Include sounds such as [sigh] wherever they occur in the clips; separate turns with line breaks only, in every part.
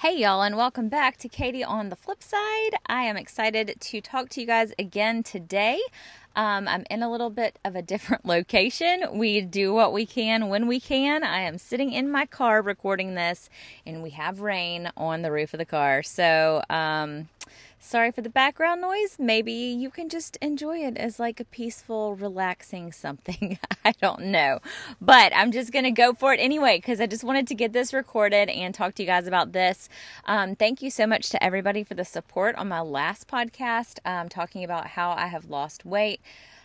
Hey, y'all, and welcome back to Katie on the Flip Side. I am excited to talk to you guys again today. Um, I'm in a little bit of a [laughs] different location. We do what we can when we can. I am sitting in my car recording this, and we have rain on the roof of the car. So, um, Sorry for the background noise. Maybe you can just enjoy it as like a peaceful, relaxing something. [laughs] I don't know. But I'm just going to go for it anyway because I just wanted to get this recorded and talk to you guys about this. Um, thank you so much to everybody for the support on my last podcast, um, talking about how I have lost weight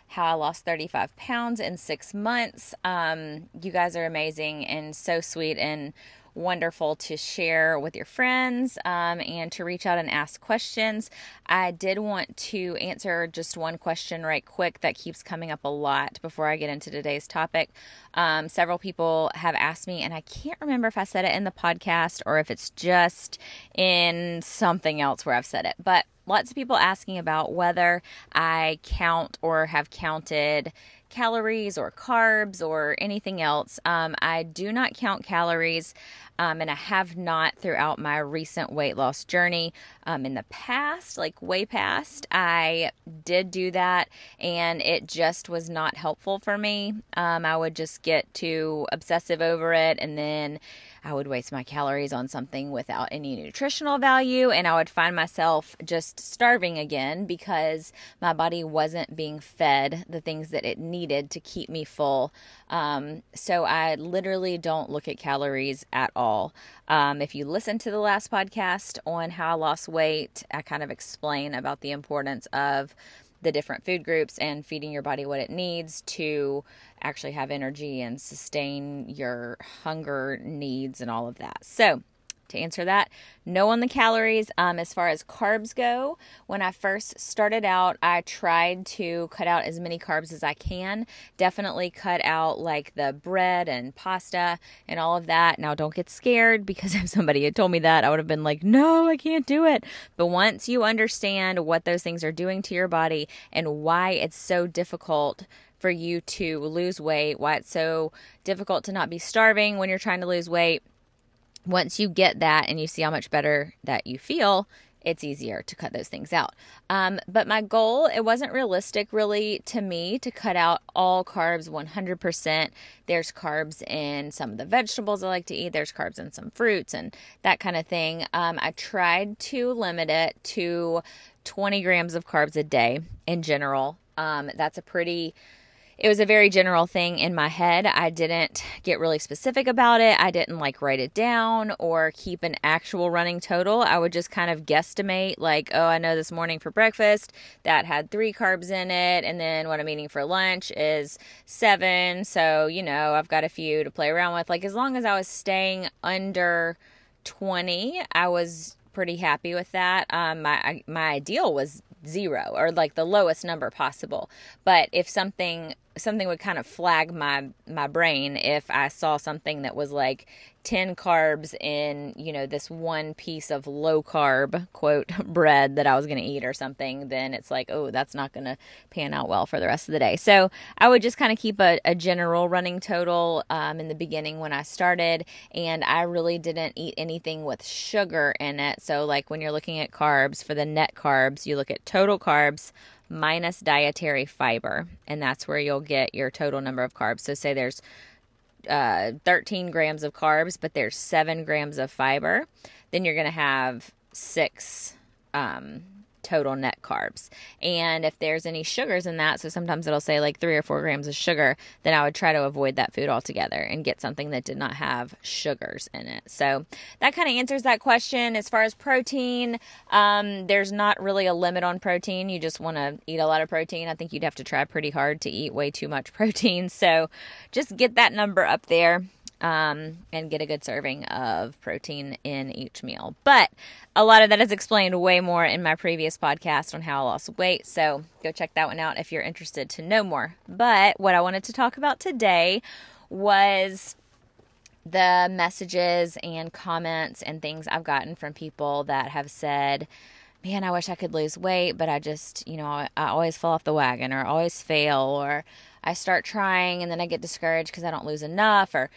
how I lost 35 pounds in six months. Um, you guys are amazing and so sweet and wonderful to share with your friends um, and to reach out and ask questions. I did want to answer just one question right quick that keeps coming up a lot before I get into today's topic. Um, several people have asked me, and I can't remember if I said it in the podcast or if it's just in something else where I've said it, but lots of people asking about whether I count or have counted calories or carbs or anything else. Um, I do not count calories, um, and I have not throughout my recent weight loss journey. Um, in the past, like way past, I did do that, and it just was not helpful for me. Um, I would just get too obsessive over it, and then I would waste my calories on something without any nutritional value, and I would find myself just starving again because my body wasn't being fed the things that it needed to keep me full. Um, so I literally don't look at calories at all. Um, if you listen to the last podcast on how I lost weight, I kind of explain about the importance of the different food groups and feeding your body what it needs to actually have energy and sustain your hunger needs and all of that. So, to answer that, no on the calories. Um, as far as carbs go, when I first started out, I tried to cut out as many carbs as I can. Definitely cut out like the bread and pasta and all of that. Now, don't get scared because [laughs] if somebody had told me that, I would have been like, no, I can't do it. But once you understand what those things are doing to your body and why it's so difficult for you to lose weight, why it's so difficult to not be starving when you're trying to lose weight once you get that and you see how much better that you feel, it's easier to cut those things out. Um, but my goal, it wasn't realistic really to me to cut out all carbs 100%. There's carbs in some of the vegetables I like to eat, there's carbs in some fruits and that kind of thing. Um, I tried to limit it to 20 grams of carbs a day in general. Um, that's a pretty it was a very general thing in my head. I didn't get really specific about it. I didn't like write it down or keep an actual running total. I would just kind of guesstimate, like, oh, I know this morning for breakfast that had three carbs in it. And then what I'm eating for lunch is seven. So, you know, I've got a few to play around with. Like, as long as I was staying under 20, I was pretty happy with that. Um, my my ideal was zero or like the lowest number possible. But if something something would kind of flag my my brain if I saw something that was like 10 carbs in, you know, this one piece of low carb quote [laughs] bread that I was going to eat or something, then it's like, oh, that's not going to pan out well for the rest of the day. So I would just kind of keep a, a general running total um, in the beginning when I started, and I really didn't eat anything with sugar in it. So, like when you're looking at carbs for the net carbs, you look at total carbs minus dietary fiber, and that's where you'll get your total number of carbs. So, say there's uh, 13 grams of carbs, but there's seven grams of fiber, then you're going to have six um, total net carbs. And if there's any sugars in that, so sometimes it'll say like three or four grams of sugar, then I would try to avoid that food altogether and get something that did not have sugars in it. So that kind of answers that question. As far as protein, um, there's not really a limit on protein. You just want to eat a lot of protein. I think you'd have to try pretty hard to eat way too much [laughs] protein. So just get that number up there um, and get a good serving of protein in each meal. But a lot of that is explained way more in my previous podcast on how I lost weight. So go check that one out if you're interested to know more. But what I wanted to talk about today was the messages and comments and things I've gotten from people that have said, Man, I wish I could lose weight, but I just, you know, I always fall off the wagon or always fail, or I start trying and then I get discouraged because I don't lose enough, or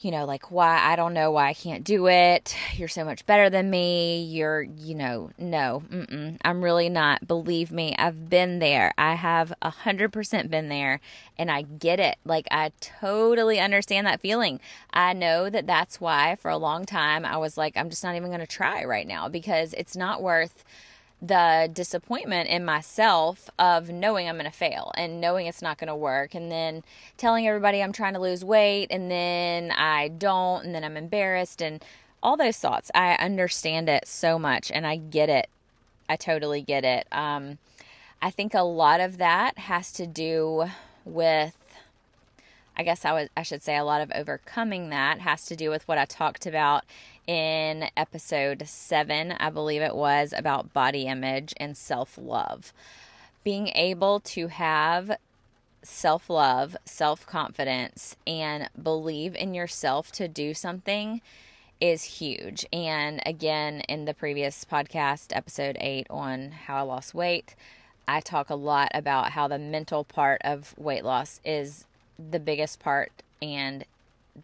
you know, like why I don't know why I can't do it. You're so much better than me. You're, you know, no, mm-mm, I'm really not. Believe me, I've been there. I have a hundred percent been there, and I get it. Like I totally understand that feeling. I know that that's why for a long time I was like, I'm just not even going to try right now because it's not worth the disappointment in myself of knowing I'm going to fail and knowing it's not going to work and then telling everybody I'm trying to lose weight and then I don't and then I'm embarrassed and all those thoughts. I understand it so much and I get it. I totally get it. Um, I think a lot of that has to do with I guess I would I should say a lot of overcoming that has to do with what I talked about in episode 7, I believe it was about body image and self-love. Being able to have self-love, self-confidence and believe in yourself to do something is huge. And again, in the previous podcast, episode 8 on how I lost weight, I talk a lot about how the mental part of weight loss is the biggest part and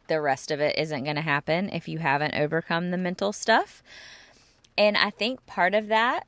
the rest of it isn't going to happen if you haven't overcome the mental stuff. And I think part of that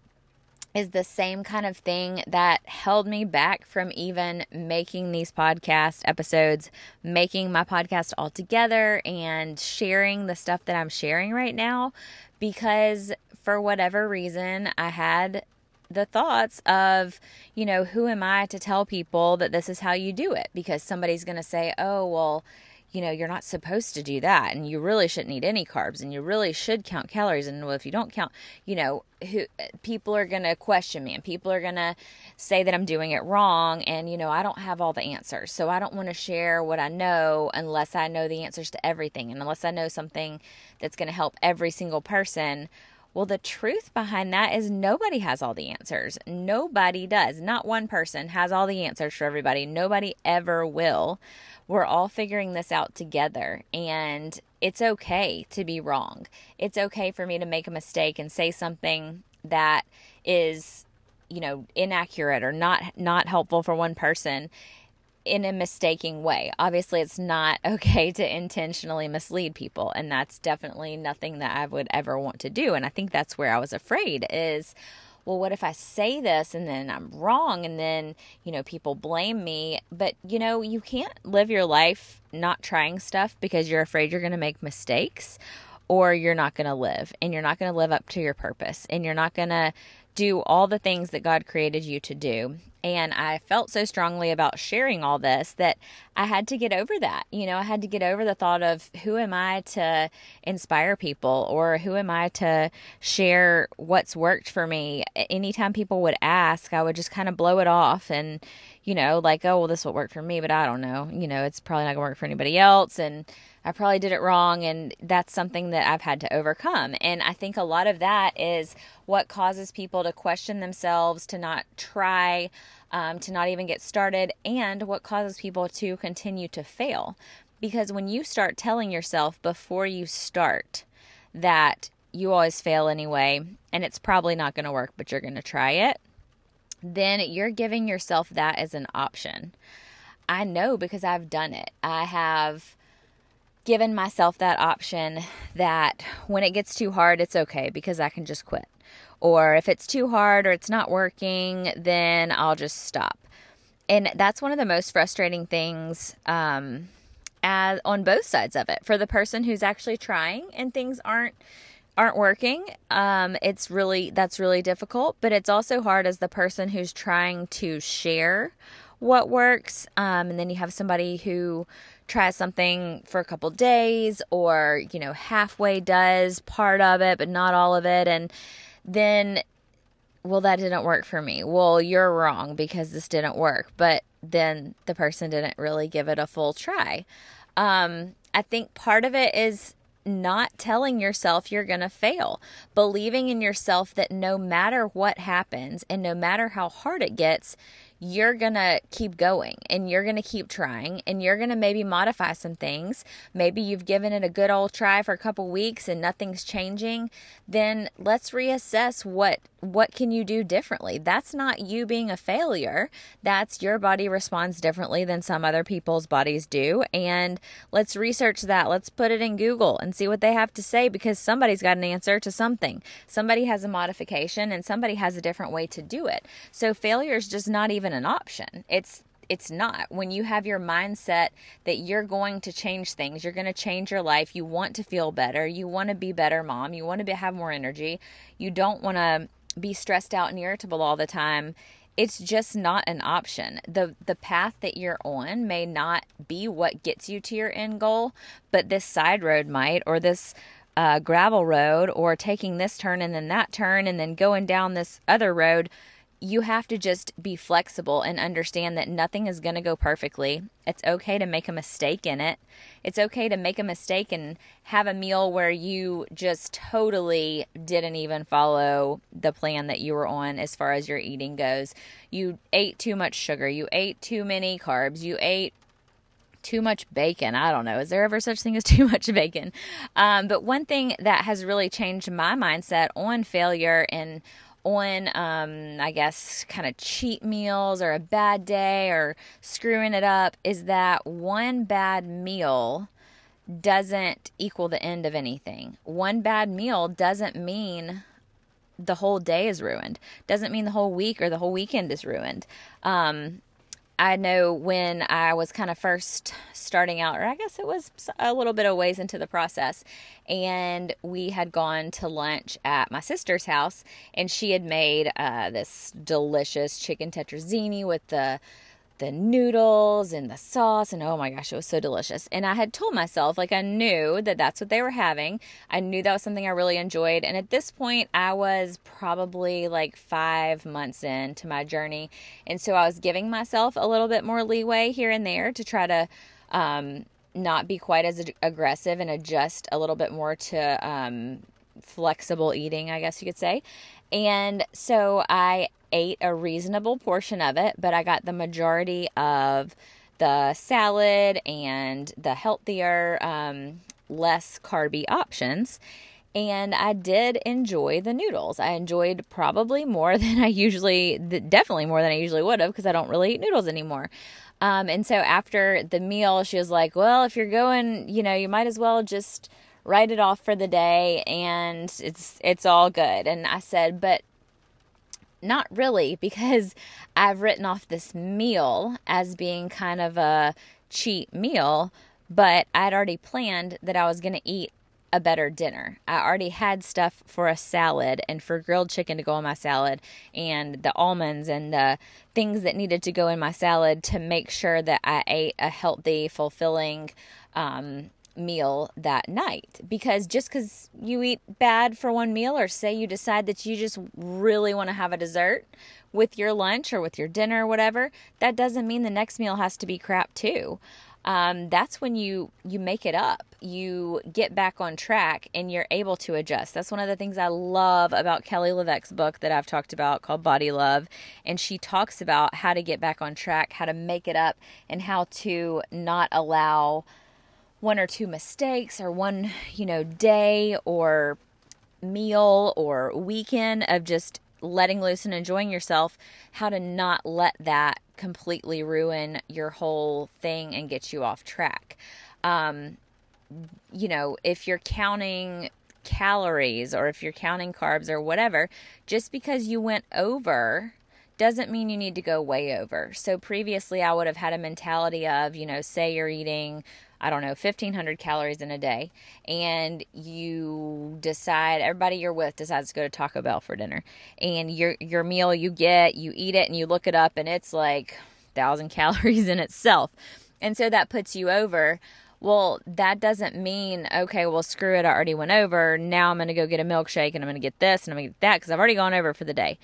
is the same kind of thing that held me back from even making these podcast episodes, making my podcast all together, and sharing the stuff that I'm sharing right now. Because for whatever reason, I had the thoughts of, you know, who am I to tell people that this is how you do it? Because somebody's going to say, oh, well, you know, you're not supposed to do that and you really shouldn't eat any carbs and you really should count calories and well if you don't count, you know, who people are going to question me and people are going to say that I'm doing it wrong and you know, I don't have all the answers. So I don't want to share what I know unless I know the answers to everything and unless I know something that's going to help every single person well, the truth behind that is nobody has all the answers. Nobody does. Not one person has all the answers for everybody. Nobody ever will. We're all figuring this out together, and it's okay to be wrong. It's okay for me to make a mistake and say something that is you know inaccurate or not not helpful for one person in a mistaking way. Obviously, it's not [laughs] okay to intentionally mislead people, and that's definitely nothing that I would ever want to do. And I think that's where I was afraid is well, what if I say this and then I'm wrong and then, you know, people blame me? But, you know, you can't live your life not trying stuff because you're afraid you're going to make mistakes or you're not going to live and you're not going to live up to your purpose and you're not going to do all the things that God created you to do. And I felt so strongly about sharing all this that I had to get over that. You know, I had to get over the thought of who am I to inspire people or who am I to share what's worked for me. Anytime people would ask, I would just kind of blow it off and, you know, like, oh, well, this will work for me, but I don't know. You know, it's probably not going to work for anybody else. And I probably did it wrong. And that's something that I've had to overcome. And I think a lot of that is what causes people to question themselves, to not try, um, to not even get started, and what causes people to continue to fail. Because when you start telling yourself before you start that you always fail anyway, and it's probably not going to work, but you're going to try it, then you're giving yourself that as an option. I know because I've done it. I have given myself that option that when it gets too hard, it's okay because I can just quit. Or if it's too hard or it's not working, then I'll just stop. And that's one of the most frustrating things um, as, on both sides of it. For the person who's actually trying and things aren't aren't working, um, it's really that's really difficult. But it's also hard as the person who's trying to share what works, um, and then you have somebody who tries something for a couple days or, you know, halfway does part of it, but not all of it. And then, well, that didn't work for me. Well, you're wrong because this didn't work. But then the person didn't really give it a full try. Um, I think part of it is not telling yourself you're going to fail, believing in yourself that no matter what happens and no matter how hard it gets, you're going to keep going and you're going to keep trying and you're going to maybe modify some things. Maybe you've given it a good old try for a couple weeks and nothing's changing. Then let's reassess what what can you do differently? That's not you being a failure. That's your body responds differently than some other people's bodies do. And let's research that. Let's put it in Google and see what they have to say because somebody's got an answer to something. Somebody has a modification and somebody has a different way to do it. So failure is just not even an option. It's it's not. When you have your mindset that you're going to change things, you're going to change your life, you want to feel better, you want to be better mom, you want to be, have more energy, you don't want to be stressed out and irritable all the time it's just not an option. The the path that you're on may not be what gets you to your end goal, but this side road might or this uh, gravel road or taking this turn and then that turn and then going down this other road you have to just be flexible and understand that nothing is going to go perfectly. It's okay to make a mistake in it. It's okay to make a mistake and have a meal where you just totally didn't even follow the plan that you were on as far as your eating goes. You ate too much sugar, you ate too many carbs, you ate too much bacon. I don't know. Is there ever such thing as [laughs] too much bacon? Um, but one thing that has really changed my mindset on failure and on, um, I guess, kind of cheat meals or a bad day or screwing it up is that one bad meal doesn't equal the end of anything. One bad meal doesn't mean the whole day is ruined. Doesn't mean the whole week or the whole weekend is ruined. Um, I know when I was kind of first starting out, or I guess it was a little bit of ways into the process, and we had gone to lunch at my sister's house, and she had made uh, this delicious chicken tetrazzini with the the noodles and the sauce and oh my gosh it was so delicious. And i had told myself like i knew that that's what they were having. I knew that was something i really enjoyed. And at this point i was probably like five months into my journey. And so i was giving myself a little bit more leeway here and there to try to um, not be quite as aggressive and adjust a little bit more to um, flexible eating i guess you could say and so I ate a reasonable portion of it, but I got the majority of the salad and the healthier, um, less carby options. And I did enjoy the noodles. I enjoyed probably more [laughs] than I usually, definitely more than I usually would have because I don't really eat noodles anymore. Um, and so after the meal, she was like, Well, if you're going, you know, you might as well just write it off for the day and it's it's all good. And I said, "But not really because I've written off this meal as being kind of a cheat meal, but I'd already planned that I was going to eat a better dinner. I already had stuff for a salad and for grilled chicken to go in my salad and the almonds and the things that needed to go in my salad to make sure that I ate a healthy, fulfilling um, meal that night. Because just because you eat bad for one meal or say you decide that you just really want to have a dessert with your lunch or with your dinner or whatever that doesn't mean the next meal has to be crap too. Um, that's when you you make it up. You get back on track and you're able to adjust. That's one of the things i love about kelly LeVeque's book that i've talked about called body love. And she talks about how to get back on track how to make it up and how to not allow one or two mistakes or one, you know, day or meal or weekend of just letting loose and enjoying yourself, how to not let that completely ruin your whole thing and get you off track. Um, you know, if you're counting calories or if you're counting carbs or whatever, just because you went over doesn't mean you need to go way over. So previously, I would have had a mentality of, you know, say you're eating I don't know, 1500 calories in a day, and you decide, everybody you're with decides to go to Taco Bell for dinner, and your, your meal you get, you eat it, and you look it up, and it's like 1,000 [laughs] calories in itself. And so that puts you over. Well, that doesn't mean, okay, well, screw it, I already went over. Now I'm going to go get a milkshake and I'm going to get this and I'm going to get that because I've already gone over for the day.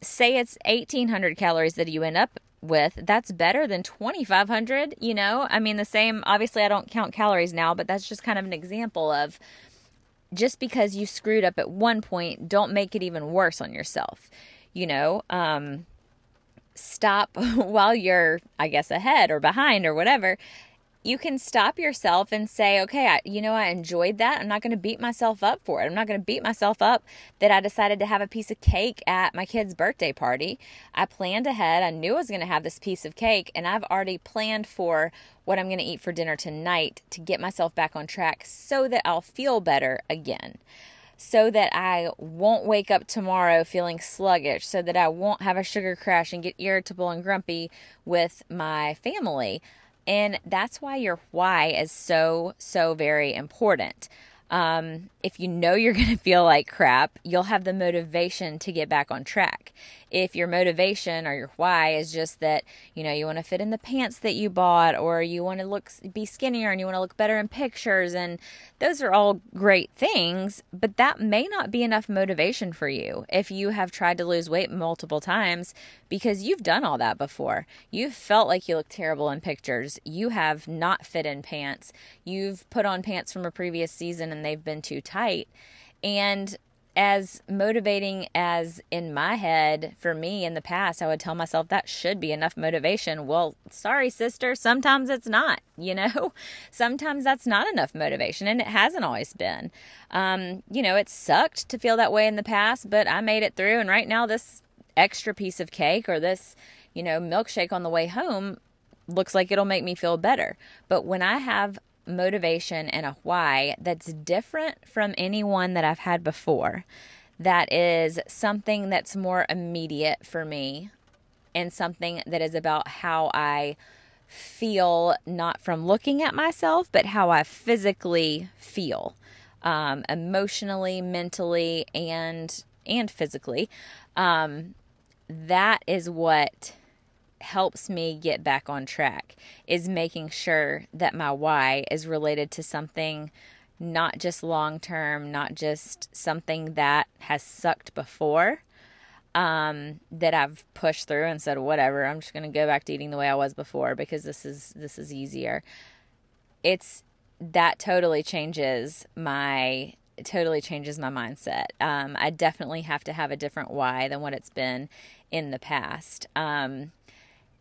Say it's 1800 calories that you end up with, that's better than 2500, you know? I mean, the same, obviously, I don't count calories now, but that's just kind of an example of just because you screwed up at one point, don't make it even worse on yourself, you know? Um, stop [laughs] while you're, I guess, ahead or behind or whatever. You can stop yourself and say, okay, I, you know, I enjoyed that. I'm not going to beat myself up for it. I'm not going to beat myself up that I decided to have a piece of cake at my kid's birthday party. I planned ahead. I knew I was going to have this piece of cake, and I've already planned for what I'm going to eat for dinner tonight to get myself back on track so that I'll feel better again so that I won't wake up tomorrow feeling sluggish, so that I won't have a sugar crash and get irritable and grumpy with my family. And that's why your why is so, so very important. Um, if you know you're [laughs] going to feel like crap, you'll have the motivation to get back on track if your motivation or your why is just that you know you want to fit in the pants that you bought or you want to look be skinnier and you want to look better in pictures and those are all great things but that may not be enough motivation for you if you have tried to lose weight multiple times because you've done all that before. You've felt like you look terrible in pictures. You have not fit in pants. You've put on pants from a previous season and they've been too tight. And as motivating as in my head for me in the past, I would tell myself that should be enough motivation. Well, sorry, sister, sometimes it's not, [laughs] you know? Sometimes that's not enough motivation, and it hasn't always been. Um, you know, it sucked to feel that way in the past, but I made it through, and right now, this extra piece of cake or this, you know, milkshake on the way home looks like it'll make me feel better. But when I have motivation and a why that's different from anyone that I've had before. That is something that's more immediate for me and something that is about how I feel, not from looking at myself, but how I physically feel um, emotionally, mentally, and and physically. Um, that is what helps me get back on track is making sure that my why is related to something not just long term, not just something that has sucked before, um, that I've pushed through and said, whatever, I'm just gonna go back to eating the way I was before because this is this is easier. It's that totally changes my totally changes my mindset. Um, I definitely have to have a different why than what it's been in the past. Um,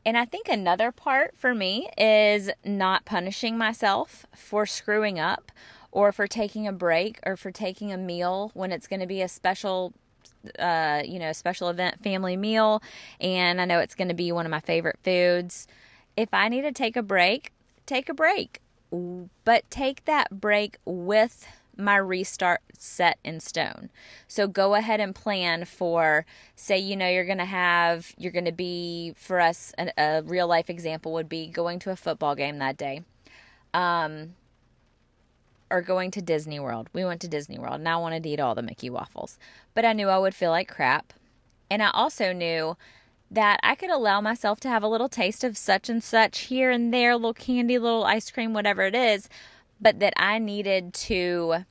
and I think another part for me is not punishing myself for screwing up or for taking a break or for taking a meal when it's going to be a special uh, you know, special event family meal and I know it's going to be one of my favorite foods. If I need to take a break, take a break. But take that break with my restart set in stone. So go ahead and plan for, say, you know, you're going to have, you're going to be, for us, a, a, real life example would be going to a football game that day. Um, or going to Disney World. We went to Disney World and I wanted to eat all the Mickey waffles, but I knew I would feel like crap. And I also knew that I could allow myself to have a little taste of such and such here and there, little candy, little ice cream, whatever it is, but that I needed to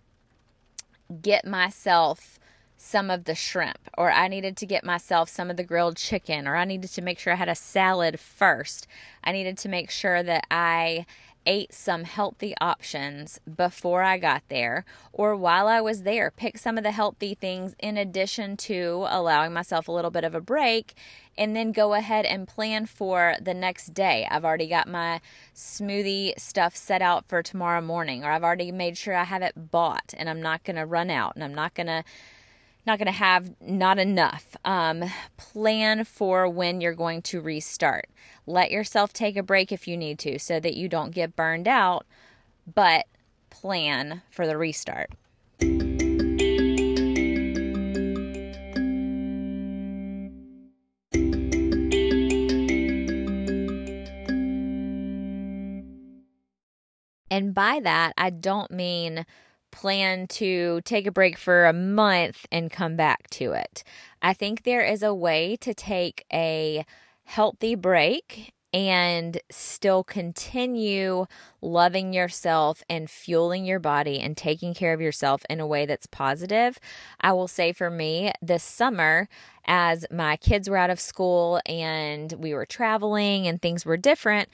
get myself some of the shrimp, or I needed to get myself some of the grilled chicken, or I needed to make sure I had a salad first. I needed to make sure that I ate some healthy options before I got there or while I was there. Pick some of the healthy things in addition to allowing myself a little bit of a break and then go ahead and plan for the next day. I've already got my smoothie stuff set out for tomorrow morning or I've already made sure I have it bought and I'm not going to run out and I'm not going to not going to have not enough. Um, plan for when you're going to restart. Let yourself take a break if you need to so that you don't get burned out, but plan for the restart. And by that, I don't mean plan to take a break for a month and come back to it. I think there is a way to take a healthy break and still continue loving yourself and fueling your body and taking care of yourself in a way that's positive. I will say for me, this summer, as my kids were out of school and we were traveling and things were different,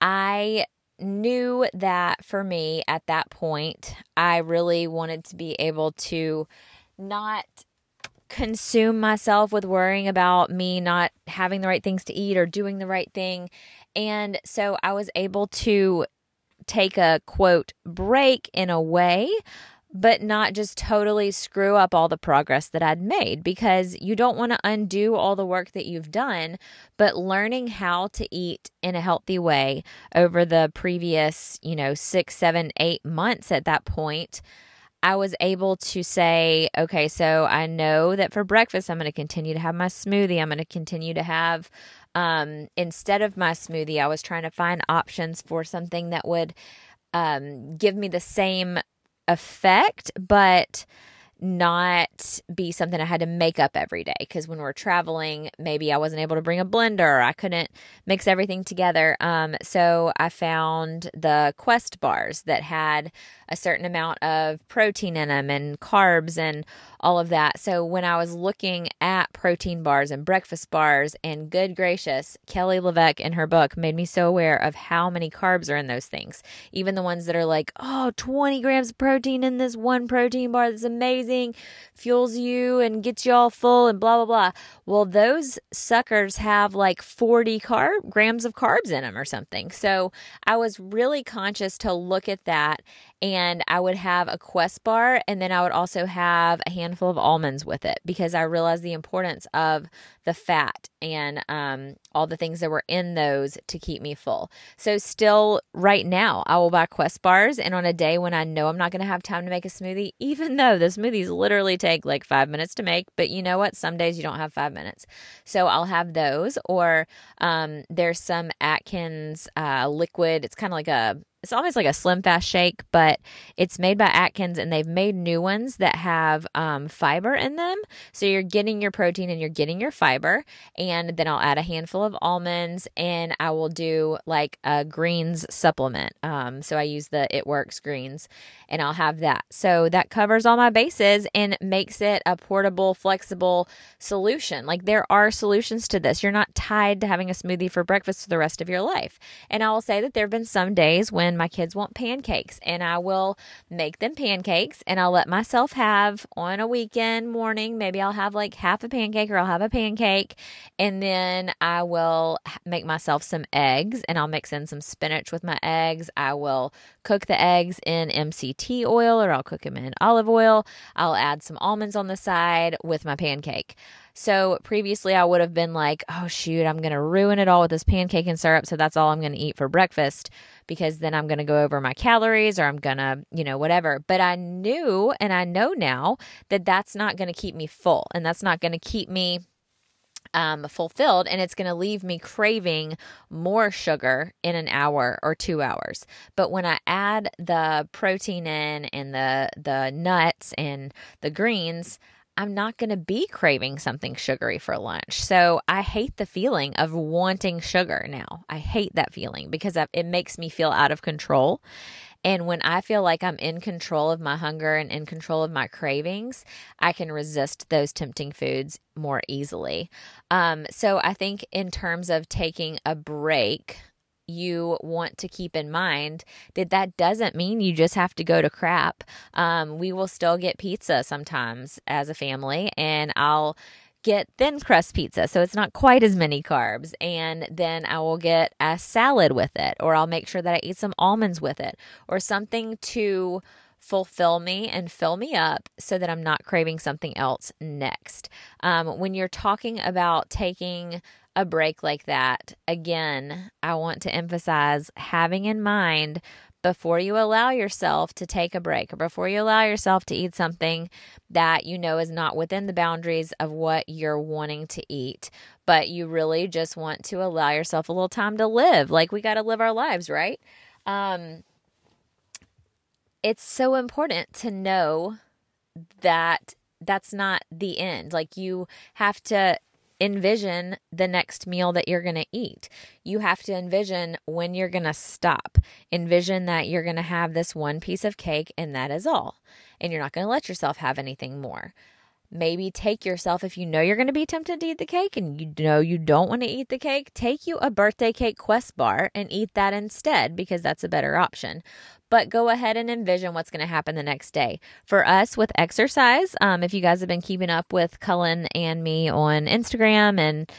I knew that for me at that point, I really wanted to be able to not consume myself with worrying about me not having the right things to eat or doing the right thing. And so I was able to take a quote break in a way but not just totally screw up all the progress that I'd made because you don't want to undo all the work that you've done, but learning how to eat in a healthy way over the previous, you know, six, seven, eight months at that point. I was able to say, okay, so I know that for breakfast, I'm going to continue to have my smoothie. I'm going to continue to have, um, instead of my smoothie, I was trying to find options for something that would um, give me the same effect, but not be something I had to make up every day. Because when we're traveling, maybe I wasn't able to bring a blender, I couldn't mix everything together. Um, so I found the Quest bars that had a certain amount of protein in them and carbs and all of that. So when I was looking at protein bars and breakfast bars, and good gracious, Kelly LeVeque in her book made me so aware of how many carbs are in those things. Even the ones that are like, oh, 20 grams of protein in this one protein bar that's amazing, fuels you and gets you all full and blah, blah, blah. Well, those suckers have like 40 carb grams of carbs in them or something. So I was really conscious to look at that and I would have a Quest bar and then I would also have a handful of almonds with it because I realized the importance of the fat and um, all the things that were in those to keep me full. So, still right now, I will buy Quest bars, and on a day when I know I'm not going to have time to make a smoothie, [laughs] even though the smoothies literally take like five minutes to make, but you know what? Some days you don't have five minutes. So, I'll have those, or um, there's some Atkins uh, liquid. It's kind of like a it's almost like a slim fast shake, but it's made by Atkins and they've made new ones that have um, fiber in them. So you're getting your protein and you're getting your fiber. And then I'll add a handful of almonds and I will do like a greens supplement. Um, so I use the It Works greens and I'll have that. So that covers all my bases and makes it a portable, flexible solution. Like there are solutions to this. You're not tied to having a smoothie for breakfast for the rest of your life. And I will say that there have been some days when my kids want pancakes and I will make them pancakes and I'll let myself have on a weekend morning, maybe I'll have like half a pancake or I'll have a pancake and then I will make myself some eggs and I'll mix in some spinach with my eggs. I will cook the eggs in MCT oil or I'll cook them in olive oil. I'll add some almonds on the side with my pancake. So previously I would have been like, oh shoot, I'm going to ruin it all with this pancake and syrup. So that's all I'm going to eat for breakfast because then I'm going to go over my calories or I'm going to, you know, whatever. But I knew and I know now that that's not going to keep me full and that's not going to keep me um, fulfilled and it's going to leave me craving more sugar in an hour or two hours. But when I add the protein in and the the nuts and the greens, I'm not going to be craving something sugary for lunch. So I hate the feeling of wanting sugar now. I hate that feeling because it makes me feel out of control. And when I feel like I'm in control of my hunger and in control of my cravings, I can resist those tempting foods more easily. Um, so I think, in terms of taking a break, you want to keep in mind that that doesn't mean you just have to go to crap. Um, we will still get pizza sometimes as a family, and I'll get thin crust pizza, so it's not quite as many carbs. And then I will get a salad with it, or I'll make sure that I eat some almonds with it, or something to fulfill me and fill me up so that I'm not craving something else next. Um, when you're talking about taking a break like that, again, I want to emphasize having in mind before you allow yourself to take a break or before you allow yourself to eat something that you know is not within the boundaries of what you're wanting to eat, but you really just want to allow yourself a little time to live. Like we got to live our lives, right? Um, it's so important to know that that's not the end. Like you have to envision the next meal that you're going to eat. You have to envision when you're going to stop. Envision that you're going to have this one piece of cake and that is all. And you're not going to let yourself have anything more. Maybe take yourself, if you know you're going to be tempted to eat the cake and you know you don't want to eat the cake, take you a birthday cake Quest bar and eat that instead because that's a better option but go ahead and envision what's going to happen the next day. For us with exercise, um, if you guys have been keeping up with Cullen and me on Instagram and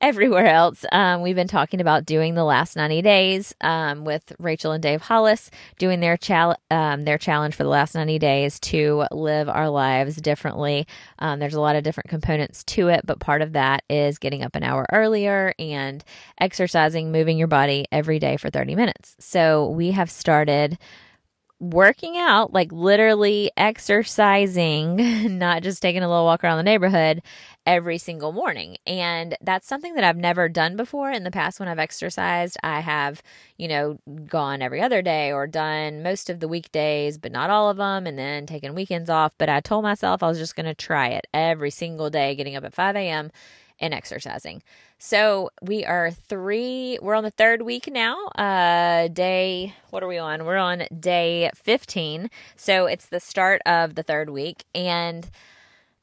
everywhere else. Um, we've been talking about doing the last 90 days um, with Rachel and Dave Hollis doing their, chal- um, their challenge for the last 90 days to live our lives differently. Um, there's a lot of different components to it, but part of that is getting up an hour earlier and exercising, moving your body every day for 30 minutes. So we have started working out, like literally exercising, [laughs] not just taking a little walk around the neighborhood every single morning. And that's something that I've never done before. In the past, when I've exercised, I have, you know, gone every other day or done most of the weekdays, but not all of them, and then taken weekends off. But I told myself I was just going to try it every single day, getting up at 5 a.m. and exercising. So we are three, we're on the third week now. Uh, day, what are we on? We're on day 15. So it's the start of the third week. And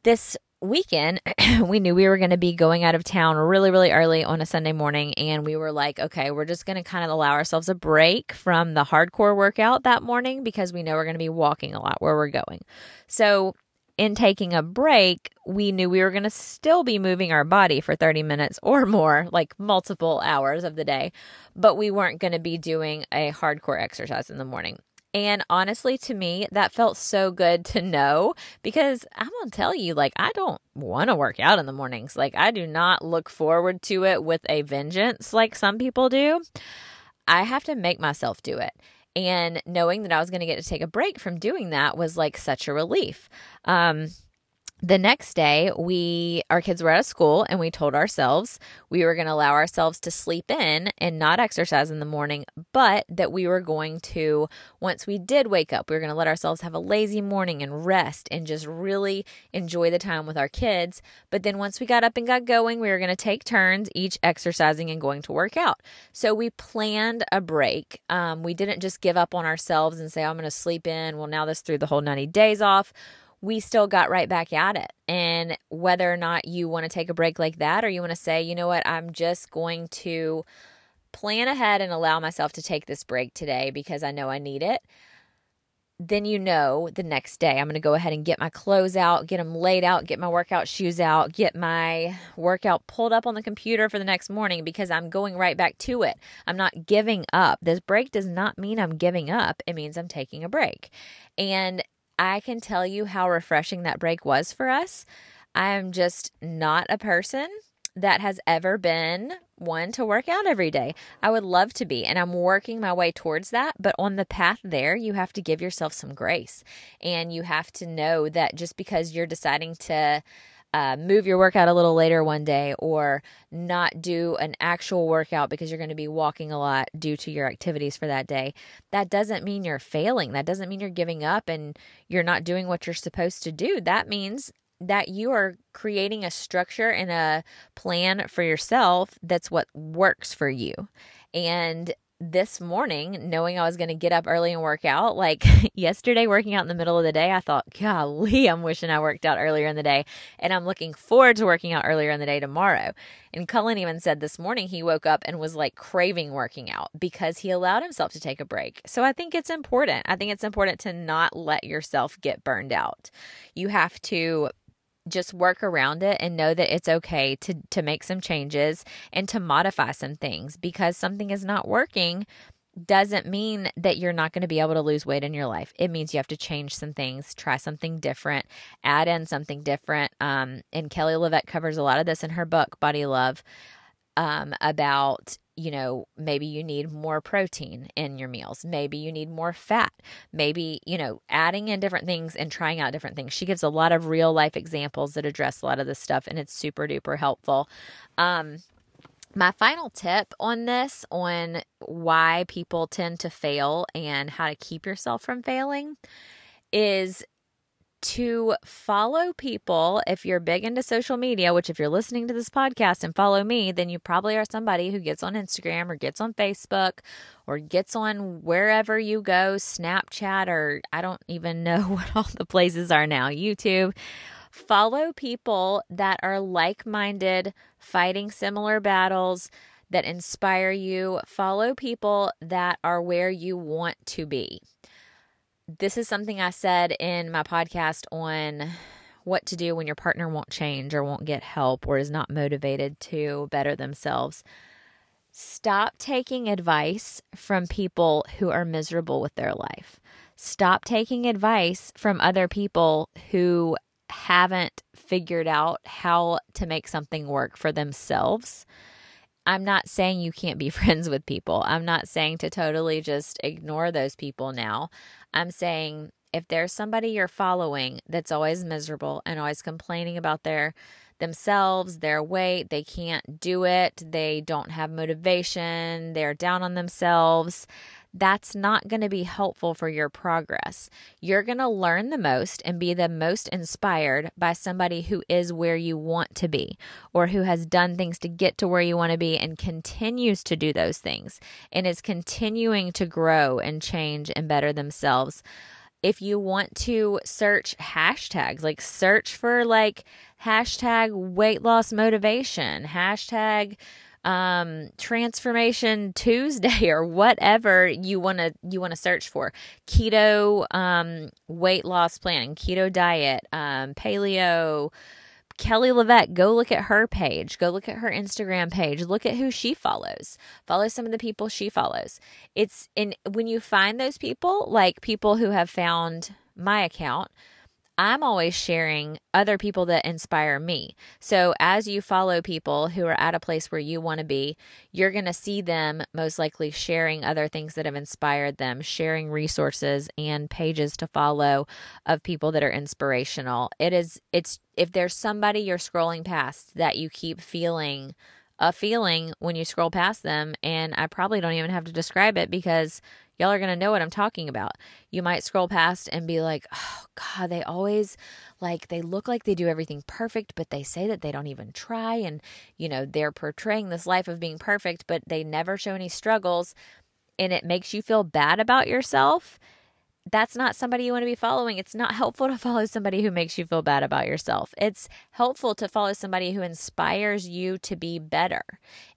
this weekend, [clears throat] we knew we were going to be going out of town really, really early on a Sunday morning. And we were like, okay, we're just going to kind of allow ourselves a break from the hardcore workout that morning because we know we're going to be walking a lot where we're going. So in taking a break, we knew we were going to still be moving our body for 30 minutes or more, like multiple hours of the day, but we weren't going to be doing a hardcore exercise in the morning. And honestly, to me, that felt so good to know because I'm going to tell you, like, I don't want to work out in the mornings. Like, I do not look forward to it with a vengeance like some people do. I have to make myself do it. And knowing that I was going to get to take a break from doing that was like such a relief. Um, the next day we our kids were at school and we told ourselves we were going to allow ourselves to sleep in and not exercise in the morning but that we were going to once we did wake up we were going to let ourselves have a lazy morning and rest and just really enjoy the time with our kids. But then once we got up and got going we were going to take turns each exercising and going to work out. So we planned a break. Um, we didn't just give up on ourselves and say i'm going to sleep in. Well now this threw the whole 90 days off we still got right back at it. And whether or not you want to take a break like that, or you want to say, you know what, I'm just going to plan ahead and allow myself to take this break today because I know I need it. Then you know the next day I'm going to go ahead and get my clothes out, get them laid out, get my workout shoes out, get my workout pulled up on the computer for the next morning because I'm going right back to it. I'm not giving up. This break does not mean I'm giving up, it means I'm taking a break. And I can tell you how refreshing that break was for us. I'm just not a person that has ever been one to work out every day. I would love to be, and I'm working my way towards that. But on the path there, you have to give yourself some grace. And you have to know that just because you're deciding to uh, move your workout a little later one day or not do an actual workout because you're going to be walking a lot due to your activities for that day, that doesn't mean you're failing. That doesn't mean you're giving up and you're not doing what you're supposed to do. That means that you are creating a structure and a plan for yourself that's what works for you. And this morning, knowing I was going to get up early and work out, like [laughs] yesterday, working out in the middle of the day, I thought, golly, I'm wishing I worked out earlier in the day. And I'm looking forward to working out earlier in the day tomorrow. And Cullen even said this morning he woke up and was like craving working out because he allowed himself to take a break. So I think it's important. I think it's important to not let yourself get burned out. You have to just work around it and know that it's okay to to make some changes and to modify some things because something is not working doesn't mean that you're not going to be able to lose weight in your life. It means you have to change some things, try something different, add in something different. Um, and Kelly LeVeque covers a lot of this in her book, Body Love, um, about you know, maybe you need more protein in your meals. Maybe you need more fat. Maybe, you know, adding in different things and trying out different things. She gives a lot of real life examples that address a lot of this stuff, and it's super duper helpful. Um, my final tip on this, on why people tend to fail and how to keep yourself from failing, is to follow people. If you're big into social media, which if you're listening to this podcast and follow me, then you probably are somebody who gets on Instagram or gets on Facebook or gets on wherever you go, Snapchat, or I don't even [laughs] know what all the places are now, YouTube. Follow people that are like minded, fighting similar battles that inspire you. Follow people that are where you want to be this is something I said in my podcast on what to do when your partner won't change or won't get help or is not motivated to better themselves. Stop taking advice from people who are miserable with their life. Stop taking advice from other people who haven't figured out how to make something work for themselves. I'm not saying you can't be [laughs] friends with people. I'm not saying to totally just ignore those people now. I'm saying if there's somebody you're following that's always miserable and always complaining about their themselves, their weight, they can't do it, they don't have motivation, they're down on themselves, that's not going to be helpful for your progress. You're going to learn the most and be the most inspired by somebody who is where you want to be or who has done things to get to where you want to be and continues to do those things and is continuing to grow and change and better themselves. If you want to search hashtags, like search for like hashtag weight loss motivation, hashtag um transformation tuesday [laughs] or whatever you want to you want to search for. Keto um weight loss plan keto diet um paleo Kelly LeVeque, go look at her page. Go look at her Instagram page. Look at who she follows. Follow some of the people she follows. It's in when you find those people, like people who have found my account, I'm always sharing other people that inspire me. So, as you follow people who are at a place where you want to be, you're going to see them most likely sharing other things that have inspired them, sharing resources and pages to follow of people that are inspirational. It is, it's, if there's somebody you're scrolling past that you keep feeling a feeling when you scroll past them, and I probably don't even have to describe it because Y'all are going to know what I'm talking about. You might scroll past and be like, oh, God, they always like, they look like they do everything perfect, but they say that they don't even try. And, you know, they're portraying this life of being perfect, but they never show any struggles. And it makes you feel bad about yourself that's not somebody you want to be following. It's not helpful to follow somebody who makes you feel bad about yourself. It's helpful to follow somebody who inspires you to be better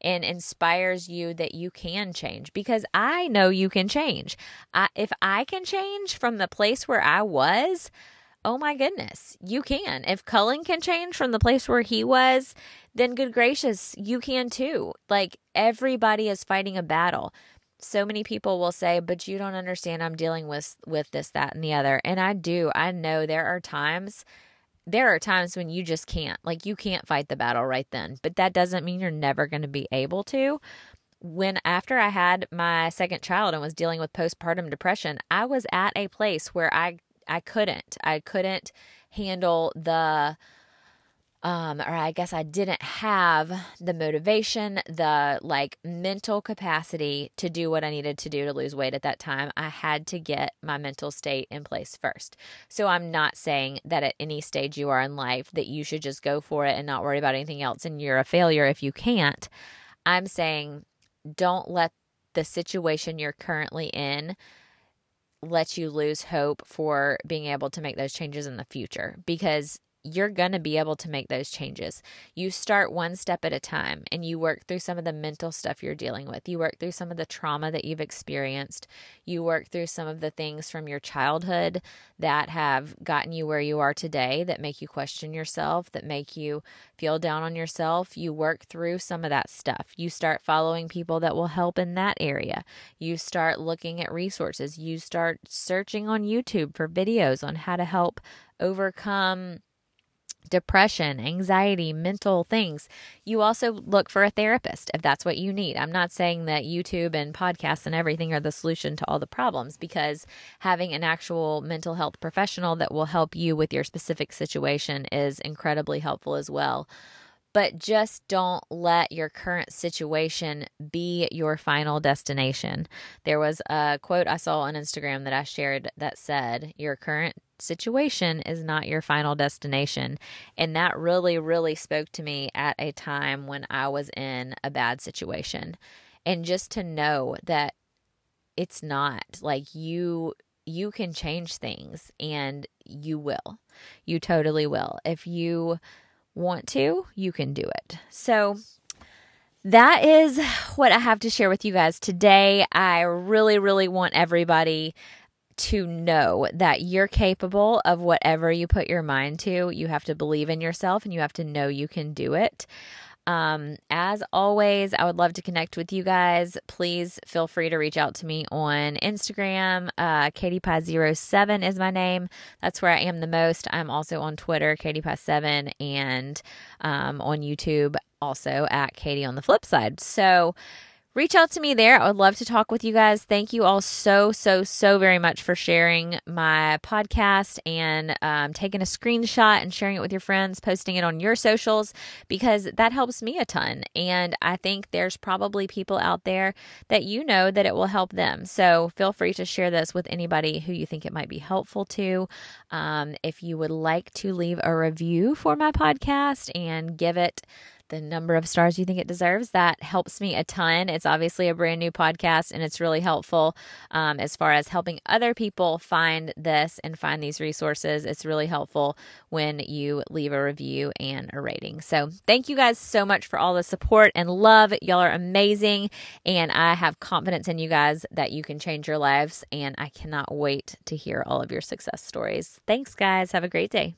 and inspires you that you can change because I know you can change. I, if I can change from the place where I was, oh my goodness, you can. If Cullen can change from the place where he was, then good gracious, you can too. Like everybody is fighting a battle so many people will say but you don't understand i'm dealing with with this that and the other. And i do. I know there are times there are times when you just can't like you can't fight the battle right then but that doesn't mean you're never going to be able to. When after i had my second child and was dealing with postpartum depression i was at a place where i i couldn't i couldn't handle the um, or I guess I didn't have the motivation, the like mental capacity to do what I needed to do to lose weight at that time. I had to get my mental state in place first. So I'm not saying that at any stage you are in life that you should just go for it and not worry about anything else and you're a failure if you can't. I'm saying don't let the situation you're currently in let you lose hope for being able to make those changes in the future because you're going to be able to make those changes. You start one step at a time and you work through some of the mental stuff you're dealing with. You work through some of the trauma that you've experienced. You work through some of the things from your childhood that have gotten you where you are today, that make you question yourself, that make you feel down on yourself. You work through some of that stuff. You start following people that will help in that area. You start looking at resources. You start searching on YouTube for videos on how to help overcome depression, anxiety, mental things. You also look for a therapist if that's what you need. I'm not saying that YouTube and podcasts and everything are the solution to all the problems because having an actual mental health professional that will help you with your specific situation is incredibly helpful as well but just don't let your current situation be your final destination. There was a quote I saw on Instagram that I shared that said, Your current situation is not your final destination. And that really, really spoke to me at a time when I was in a bad situation. And just to know that it's not like you you can change things and you will. You totally will. If you want to, you can do it. So, that is what I have to share with you guys today. I really, really want everybody to know that you're capable of whatever you put your mind to. You have to believe in yourself and you have to know you can do it. Um, as always, I would love to connect with you guys. Please feel free to reach out to me on Instagram. Uh, KatiePie07 is my name. That's where I am the most. I'm also on Twitter, KatiePie7, and um, on YouTube, also at Katie on the flip side. So, reach out to me there. I would love to talk with you guys. Thank you all so, so, so very much for sharing my podcast and um, taking a screenshot and sharing it with your friends, posting it on your socials, because that helps me a ton. And I think there's probably people out there that you know that it will help them. So feel free to share this with anybody who you think it might be helpful to. Um, if you would like to leave a review for my podcast and give it the number of stars you think it deserves. That helps me a ton. It's obviously a brand new podcast and it's really helpful um, as far as helping other people find this and find these resources. It's really helpful when you leave a review and a rating. So, thank you guys so much for all the support and love. Y'all are amazing. And I have confidence in you guys that you can change your lives. And I cannot wait to hear all of your success stories. Thanks, guys. Have a great day.